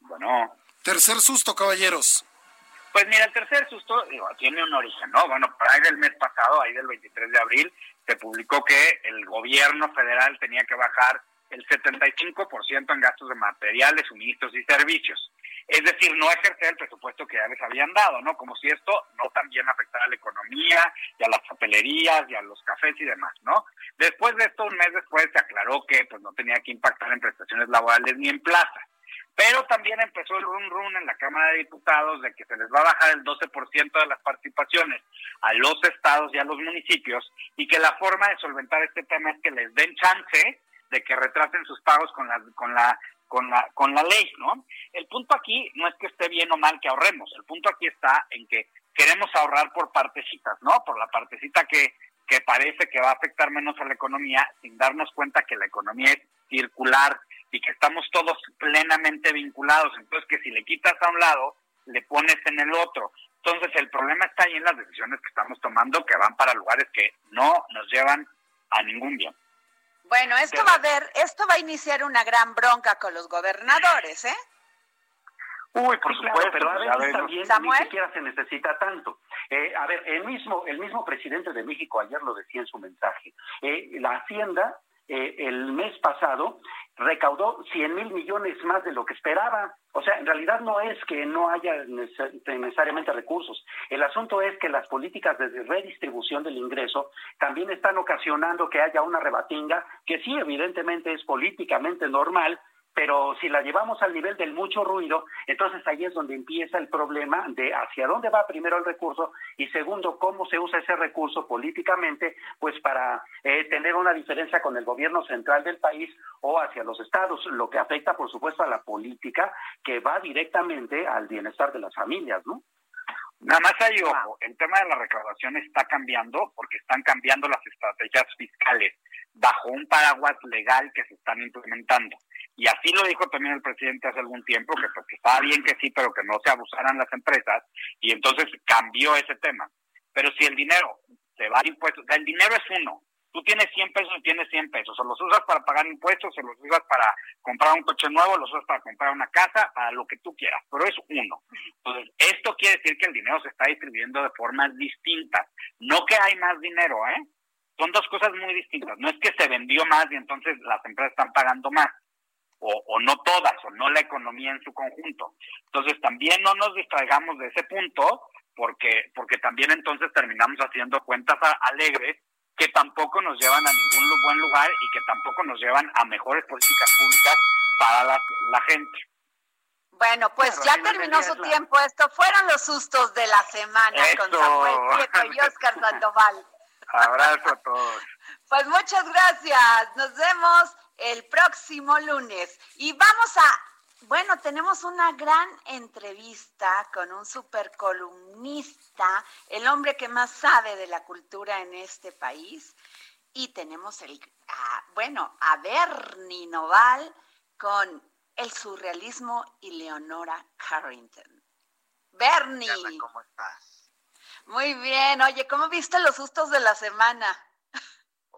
Bueno. Tercer susto, caballeros. Pues mira, el tercer susto tiene un origen, ¿no? Bueno, por ahí del mes pasado, ahí del 23 de abril, se publicó que el gobierno federal tenía que bajar el 75% en gastos de materiales, suministros y servicios. Es decir, no ejercer el presupuesto que ya les habían dado, ¿no? Como si esto no también afectara a la economía y a las papelerías y a los cafés y demás, ¿no? Después de esto, un mes después, se aclaró que pues no tenía que impactar en prestaciones laborales ni en plaza. Pero también empezó el run run en la Cámara de Diputados de que se les va a bajar el 12% de las participaciones a los estados y a los municipios y que la forma de solventar este tema es que les den chance de que retrasen sus pagos con la, con la con la, con la ley, ¿no? El punto aquí no es que esté bien o mal que ahorremos, el punto aquí está en que queremos ahorrar por partecitas, ¿no? Por la partecita que, que parece que va a afectar menos a la economía sin darnos cuenta que la economía es circular y que estamos todos plenamente vinculados. Entonces, que si le quitas a un lado, le pones en el otro. Entonces, el problema está ahí en las decisiones que estamos tomando, que van para lugares que no nos llevan a ningún bien. Bueno, esto va a ver, esto va a iniciar una gran bronca con los gobernadores, ¿eh? Uy, por supuesto, pero a veces también ni siquiera se necesita tanto. Eh, a ver, el mismo, el mismo presidente de México ayer lo decía en su mensaje. Eh, la Hacienda eh, el mes pasado recaudó 100 mil millones más de lo que esperaba. O sea, en realidad no es que no haya necesariamente recursos. El asunto es que las políticas de redistribución del ingreso también están ocasionando que haya una rebatinga, que sí, evidentemente es políticamente normal, pero si la llevamos al nivel del mucho ruido, entonces ahí es donde empieza el problema de hacia dónde va primero el recurso y segundo, cómo se usa ese recurso políticamente, pues para eh, tener una diferencia con el gobierno central del país o hacia los estados, lo que afecta, por supuesto, a la política que va directamente al bienestar de las familias, ¿no? Nada más hay ojo, el tema de la recaudación está cambiando porque están cambiando las estrategias fiscales bajo un paraguas legal que se están implementando. Y así lo dijo también el presidente hace algún tiempo, que porque estaba bien que sí, pero que no se abusaran las empresas, y entonces cambió ese tema. Pero si el dinero se va a impuestos, el dinero es uno, tú tienes 100 pesos y tienes 100 pesos, o los usas para pagar impuestos, o los usas para comprar un coche nuevo, o los usas para comprar una casa, para lo que tú quieras, pero es uno. Entonces, esto quiere decir que el dinero se está distribuyendo de formas distintas, no que hay más dinero, ¿eh? Son dos cosas muy distintas, no es que se vendió más y entonces las empresas están pagando más o, no todas, o no la economía en su conjunto. Entonces también no nos distraigamos de ese punto, porque, porque también entonces terminamos haciendo cuentas alegres que tampoco nos llevan a ningún buen lugar y que tampoco nos llevan a mejores políticas públicas para la, la gente. Bueno, pues ya terminó su tiempo. Esto fueron los sustos de la semana con Samuel Prieto y Oscar Sandoval. Abrazo a todos. Pues muchas gracias. Nos vemos el próximo lunes. Y vamos a, bueno, tenemos una gran entrevista con un super columnista, el hombre que más sabe de la cultura en este país. Y tenemos el, bueno, a Bernie Noval con el surrealismo y Leonora Carrington. Bernie. ¿Cómo estás? Muy bien. Oye, ¿cómo viste los sustos de la semana?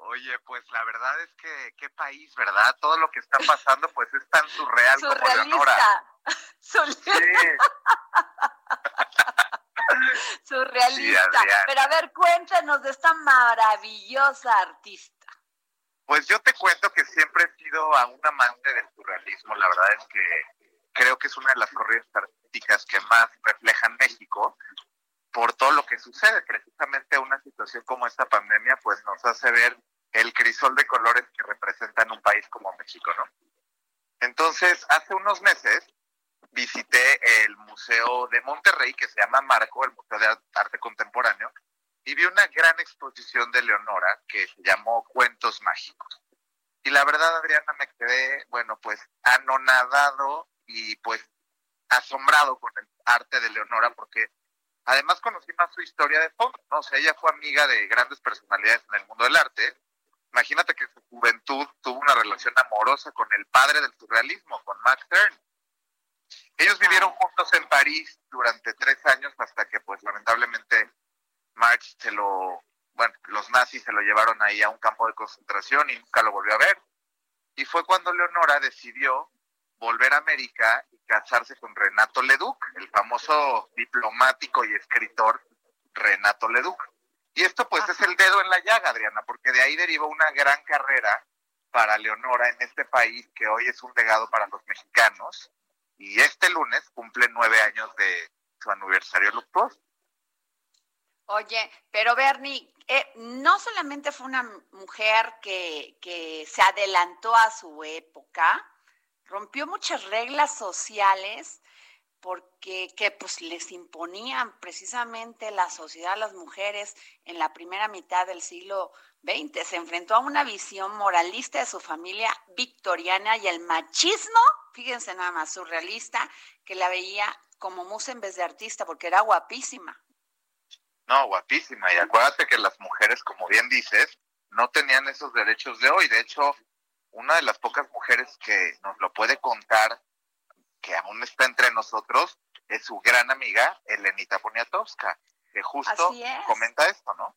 Oye, pues la verdad es que qué país, ¿verdad? Todo lo que está pasando pues es tan surreal como Leonora. Sí. Surrealista. Pero a ver, cuéntanos de esta maravillosa artista. Pues yo te cuento que siempre he sido un amante del surrealismo. La verdad es que creo que es una de las corrientes artísticas que más reflejan México por todo lo que sucede. Precisamente una situación como esta pandemia pues nos hace ver el crisol de colores que representan un país como México, ¿no? Entonces, hace unos meses visité el Museo de Monterrey, que se llama Marco, el Museo de Arte Contemporáneo, y vi una gran exposición de Leonora que se llamó Cuentos Mágicos. Y la verdad, Adriana, me quedé, bueno, pues anonadado y pues asombrado con el arte de Leonora, porque además conocí más su historia de fondo, ¿no? O sea, ella fue amiga de grandes personalidades en el mundo del arte, Imagínate que su juventud tuvo una relación amorosa con el padre del surrealismo, con Max Stern. Ellos vivieron juntos en París durante tres años hasta que, pues, lamentablemente, Marx se lo, bueno, los nazis se lo llevaron ahí a un campo de concentración y nunca lo volvió a ver. Y fue cuando Leonora decidió volver a América y casarse con Renato Leduc, el famoso diplomático y escritor Renato Leduc. Y esto pues es el dedo en la llaga, Adriana, porque de ahí derivó una gran carrera para Leonora en este país que hoy es un legado para los mexicanos y este lunes cumple nueve años de su aniversario luctuoso. Oye, pero Bernie, eh, no solamente fue una mujer que, que se adelantó a su época, rompió muchas reglas sociales porque que pues les imponían precisamente la sociedad a las mujeres en la primera mitad del siglo XX. Se enfrentó a una visión moralista de su familia victoriana y el machismo, fíjense nada más, surrealista, que la veía como musa en vez de artista, porque era guapísima. No, guapísima. Y acuérdate que las mujeres, como bien dices, no tenían esos derechos de hoy. De hecho, una de las pocas mujeres que nos lo puede contar, que aún está entre nosotros, es su gran amiga, Elenita Poniatowska, que justo comenta esto, ¿no?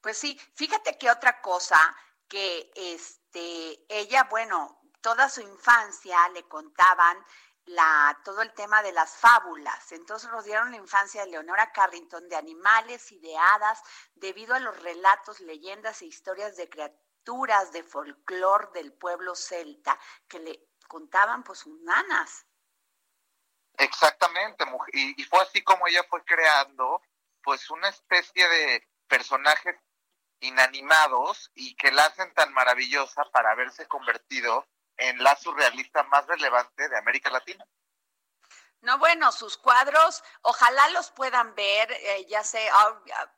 Pues sí, fíjate que otra cosa que este ella, bueno, toda su infancia le contaban la, todo el tema de las fábulas. Entonces nos dieron la infancia de Leonora Carrington de animales y de hadas debido a los relatos, leyendas e historias de criaturas de folclor del pueblo celta que le contaban pues sus nanas. Exactamente, y, y fue así como ella fue creando pues una especie de personajes inanimados y que la hacen tan maravillosa para haberse convertido en la surrealista más relevante de América Latina. No, bueno, sus cuadros, ojalá los puedan ver, eh, ya sé,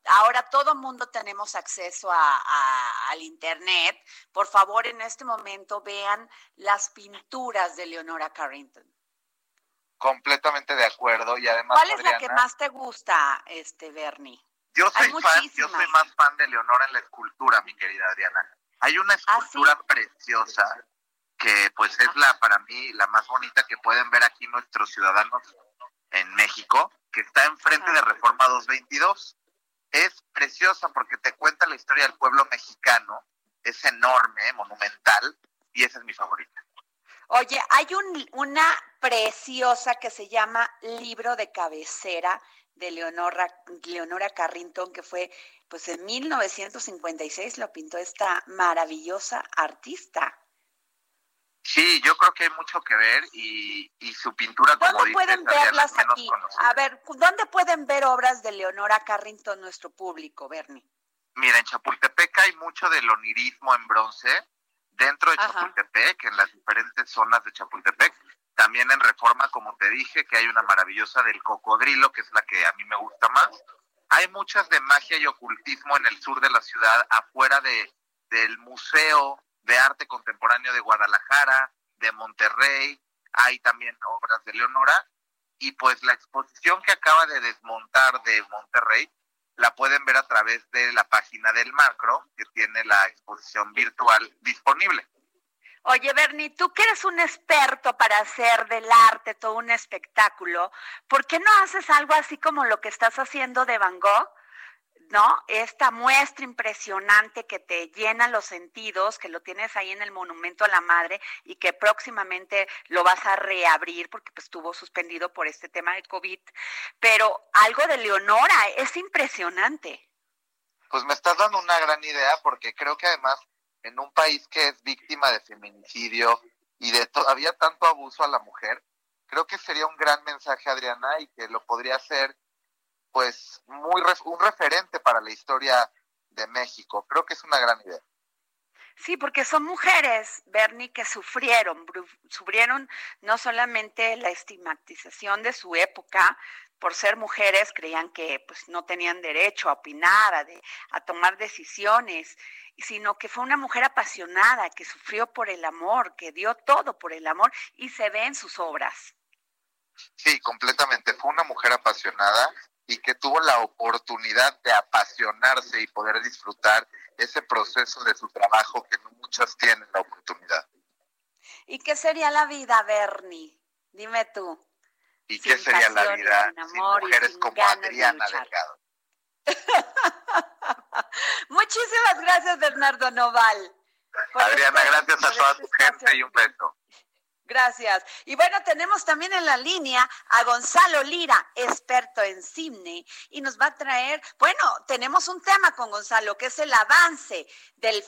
ahora todo mundo tenemos acceso a, al Internet. Por favor, en este momento vean las pinturas de Leonora Carrington. Completamente de acuerdo y además. ¿Cuál es la que más te gusta, este Bernie? Yo soy fan, yo soy más fan de Leonora en la escultura, mi querida Adriana. Hay una ¿Ah, escultura preciosa que pues es la para mí la más bonita que pueden ver aquí nuestros ciudadanos en México, que está enfrente de Reforma 222. Es preciosa porque te cuenta la historia del pueblo mexicano, es enorme, monumental, y esa es mi favorita. Oye, hay un, una preciosa que se llama Libro de Cabecera de Leonora, Leonora Carrington, que fue pues en 1956 lo pintó esta maravillosa artista. Sí, yo creo que hay mucho que ver y, su pintura, como ¿Dónde pueden verlas aquí? A ver, ¿dónde pueden ver obras de Leonora Carrington nuestro público, Bernie? Mira, en Chapultepec hay mucho del onirismo en bronce, dentro de Chapultepec, en las diferentes zonas de Chapultepec. También en Reforma, como te dije, que hay una maravillosa del cocodrilo, que es la que a mí me gusta más. Hay muchas de magia y ocultismo en el sur de la ciudad, afuera de, del Museo de Arte Contemporáneo de Guadalajara, de Monterrey, hay también obras de Leonora, y pues la exposición que acaba de desmontar de Monterrey la pueden ver a través de la página del Macro, que tiene la exposición virtual disponible. Oye, Bernie, tú que eres un experto para hacer del arte todo un espectáculo, ¿por qué no haces algo así como lo que estás haciendo de Van Gogh? ¿No? Esta muestra impresionante que te llena los sentidos, que lo tienes ahí en el Monumento a la Madre y que próximamente lo vas a reabrir porque pues, estuvo suspendido por este tema de COVID. Pero algo de Leonora es impresionante. Pues me estás dando una gran idea porque creo que además en un país que es víctima de feminicidio y de todavía tanto abuso a la mujer, creo que sería un gran mensaje, Adriana, y que lo podría hacer pues muy un referente para la historia de México. Creo que es una gran idea. Sí, porque son mujeres, Bernie, que sufrieron, sufrieron no solamente la estigmatización de su época, por ser mujeres creían que pues no tenían derecho a opinar, a, a tomar decisiones, sino que fue una mujer apasionada, que sufrió por el amor, que dio todo por el amor y se ve en sus obras. Sí, completamente. Fue una mujer apasionada y que tuvo la oportunidad de apasionarse y poder disfrutar ese proceso de su trabajo que no muchas tienen la oportunidad. ¿Y qué sería la vida, Bernie? Dime tú. ¿Y qué sería la vida sin, mujeres como Adriana Delgado? Muchísimas gracias, Bernardo Noval. Adriana, gracias a toda tu gente y un beso. Gracias. Y bueno, tenemos también en la línea a Gonzalo Lira, experto en cine, y nos va a traer, bueno, tenemos un tema con Gonzalo, que es el avance del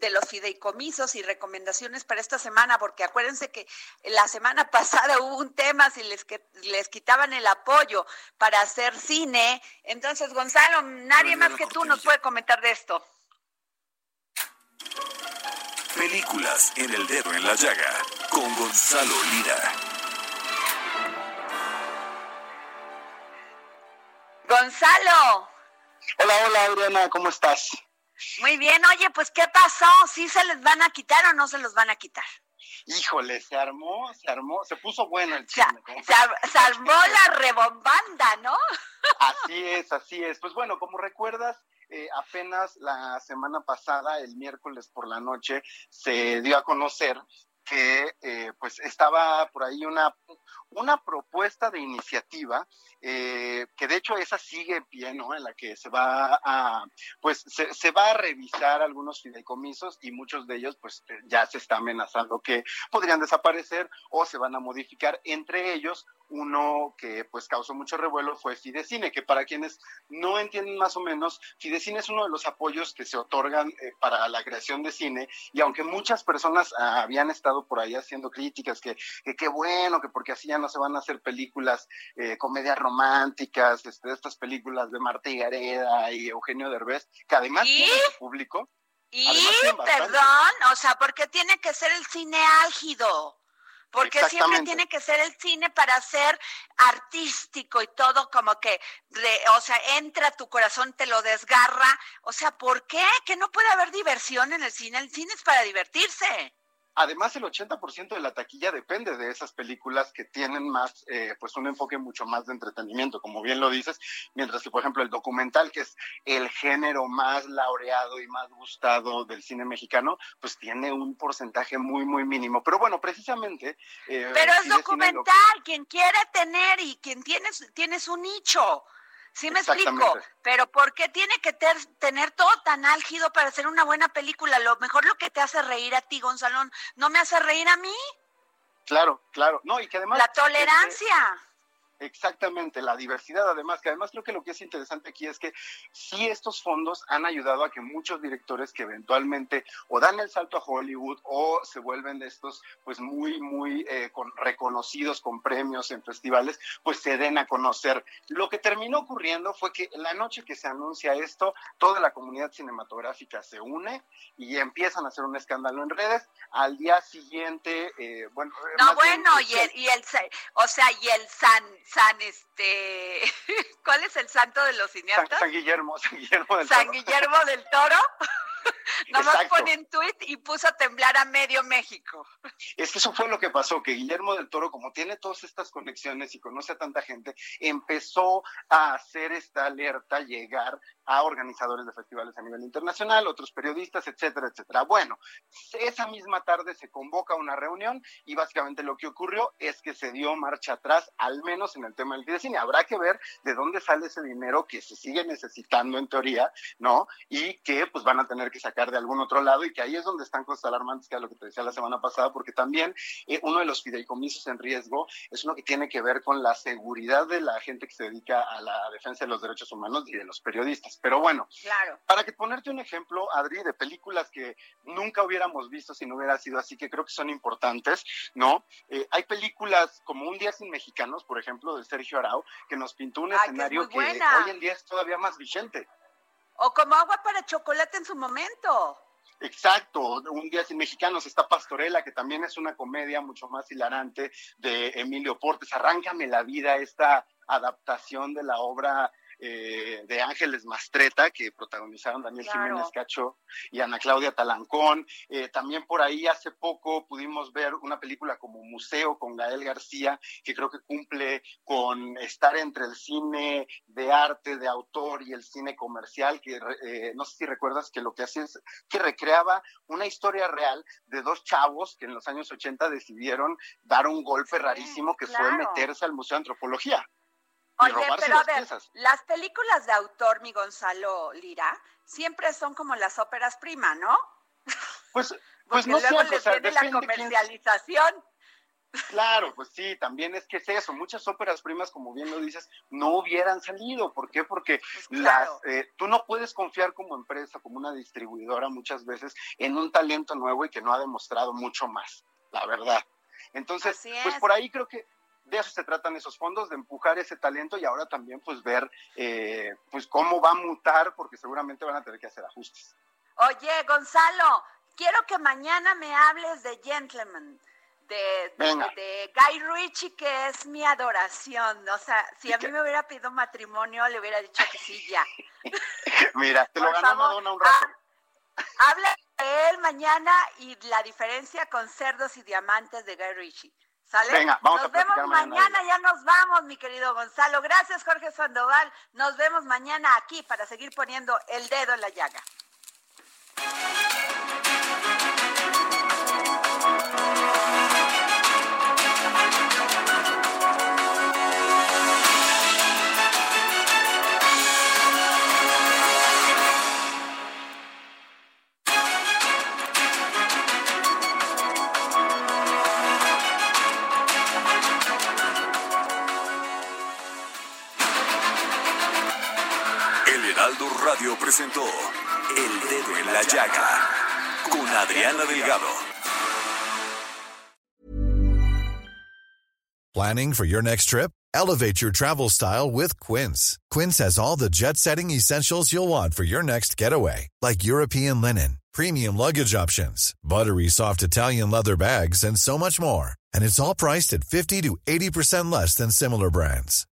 de los fideicomisos y recomendaciones para esta semana, porque acuérdense que la semana pasada hubo un tema si les, les quitaban el apoyo para hacer cine. Entonces, Gonzalo, nadie más que tú nos puede comentar de esto. Películas en el dedo en la llaga con Gonzalo Lira. Gonzalo. Hola, hola Adriana, ¿cómo estás? Muy bien, oye, pues ¿qué pasó? ¿Sí se les van a quitar o no se los van a quitar? Híjole, se armó, se armó, se puso bueno el chisme. Se, se, armó la rebombanda, ¿no? Así es, así es. Pues bueno, como recuerdas, eh, apenas la semana pasada, el miércoles por la noche, se dio a conocer que eh, pues estaba por ahí una, una propuesta de iniciativa eh, que de hecho esa sigue en pie, ¿no? En la que se va a, pues se, se, va a revisar algunos fideicomisos y muchos de ellos pues ya se está amenazando que podrían desaparecer o se van a modificar, entre ellos uno que pues causó mucho revuelo fue Fidecine, que para quienes no entienden más o menos, Fidecine es uno de los apoyos que se otorgan eh, para la creación de cine y aunque muchas personas ah, habían estado por ahí haciendo críticas que qué bueno, que porque ya no se van a hacer películas, eh, comedias románticas, este, estas películas de Marta y Gareda y Eugenio Derbez, que además ¿Y? tienen su público. Y, perdón, o sea, ¿por qué tiene que ser el cine álgido? porque siempre tiene que ser el cine para ser artístico y todo como que, o sea, entra tu corazón, te lo desgarra. O sea, ¿por qué? Que no puede haber diversión en el cine. El cine es para divertirse. Además, el 80% de la taquilla depende de esas películas que tienen más, eh, pues un enfoque mucho más de entretenimiento, como bien lo dices, mientras que, por ejemplo, el documental, que es el género más laureado y más gustado del cine mexicano, pues tiene un porcentaje muy, muy mínimo. Pero bueno, precisamente... Eh, Pero es documental, quien quiere tener y quien tiene, tiene su nicho. Sí me explico, pero ¿por qué tiene que tener todo tan álgido para hacer una buena película? Lo mejor lo que te hace reír a ti, Gonzalo, ¿no me hace reír a mí? Claro, claro. No, y que además... La tolerancia. Exactamente, la diversidad además, que además creo que lo que es interesante aquí es que sí estos fondos han ayudado a que muchos directores que eventualmente o dan el salto a Hollywood o se vuelven de estos pues muy, muy eh, reconocidos con premios en festivales, pues se den a conocer. Lo que terminó ocurriendo fue que la noche que se anuncia esto, toda la comunidad cinematográfica se une y empiezan a hacer un escándalo en redes. Al día siguiente, eh, bueno... No, bueno, y el, y el, o sea, y el San San este, ¿cuál es el santo de los cineastas? San, Guillermo, San Guillermo del San Guillermo del Toro. Nomás pone en tweet y puso a temblar a medio México. Es que eso fue lo que pasó, que Guillermo del Toro, como tiene todas estas conexiones y conoce a tanta gente, empezó a hacer esta alerta llegar a organizadores de festivales a nivel internacional, otros periodistas, etcétera, etcétera. Bueno, esa misma tarde se convoca una reunión y básicamente lo que ocurrió es que se dio marcha atrás, al menos en el tema del cine. Habrá que ver de dónde sale ese dinero que se sigue necesitando en teoría, ¿no? Y que pues van a tener que sacar de algún otro lado y que ahí es donde están cosas alarmantes, que es lo que te decía la semana pasada, porque también eh, uno de los fideicomisos en riesgo es uno que tiene que ver con la seguridad de la gente que se dedica a la defensa de los derechos humanos y de los periodistas. Pero bueno, claro. para que ponerte un ejemplo, Adri, de películas que nunca hubiéramos visto si no hubiera sido así, que creo que son importantes, ¿no? Eh, hay películas como Un Día Sin Mexicanos, por ejemplo, de Sergio Arau, que nos pintó un escenario que, que hoy en día es todavía más vigente. O como agua para chocolate en su momento. Exacto, Un Día Sin Mexicanos está Pastorela, que también es una comedia mucho más hilarante de Emilio Portes. Arráncame la vida, esta adaptación de la obra eh, de Ángeles Mastreta, que protagonizaron Daniel Jiménez Cacho y Ana Claudia Talancón. Eh, también por ahí hace poco pudimos ver una película como Museo con Gael García, que creo que cumple con estar entre el cine de arte, de autor y el cine comercial, que eh, no sé si recuerdas que lo que hacía es que recreaba una historia real de dos chavos que en los años 80 decidieron dar un golpe rarísimo que fue meterse al Museo de Antropología. Oye, pero a ver, las películas de autor, mi Gonzalo Lira, siempre son como las óperas prima, ¿no? Pues, pues no luego sé, la comercialización. Claro, pues sí, también es que es eso. Muchas óperas primas, como bien lo dices, no hubieran salido. ¿Por qué? Porque pues las, eh, tú no puedes confiar como empresa, como una distribuidora muchas veces en un talento nuevo y que no ha demostrado mucho más, la verdad. Entonces, pues por ahí creo que de eso se tratan esos fondos, de empujar ese talento y ahora también pues ver eh, pues cómo va a mutar, porque seguramente van a tener que hacer ajustes. Oye, Gonzalo, quiero que mañana me hables de Gentleman. De, de, Guy Ritchie, que es mi adoración. O sea, si a mí me hubiera pedido matrimonio, le hubiera dicho que sí, ya. Mira, te lo ganó Madonna un rato. Habla de él mañana y la diferencia con cerdos y diamantes de Guy Ritchie. ¿Sale? Venga, vamos nos a vemos mañana, mañana, ya nos vamos, mi querido Gonzalo. Gracias, Jorge Sandoval. Nos vemos mañana aquí para seguir poniendo el dedo en la llaga. Radio presentó El Dedo en la Llaga con Adriana Delgado. Planning for your next trip? Elevate your travel style with Quince. Quince has all the jet setting essentials you'll want for your next getaway, like European linen, premium luggage options, buttery soft Italian leather bags, and so much more. And it's all priced at 50 to 80% less than similar brands.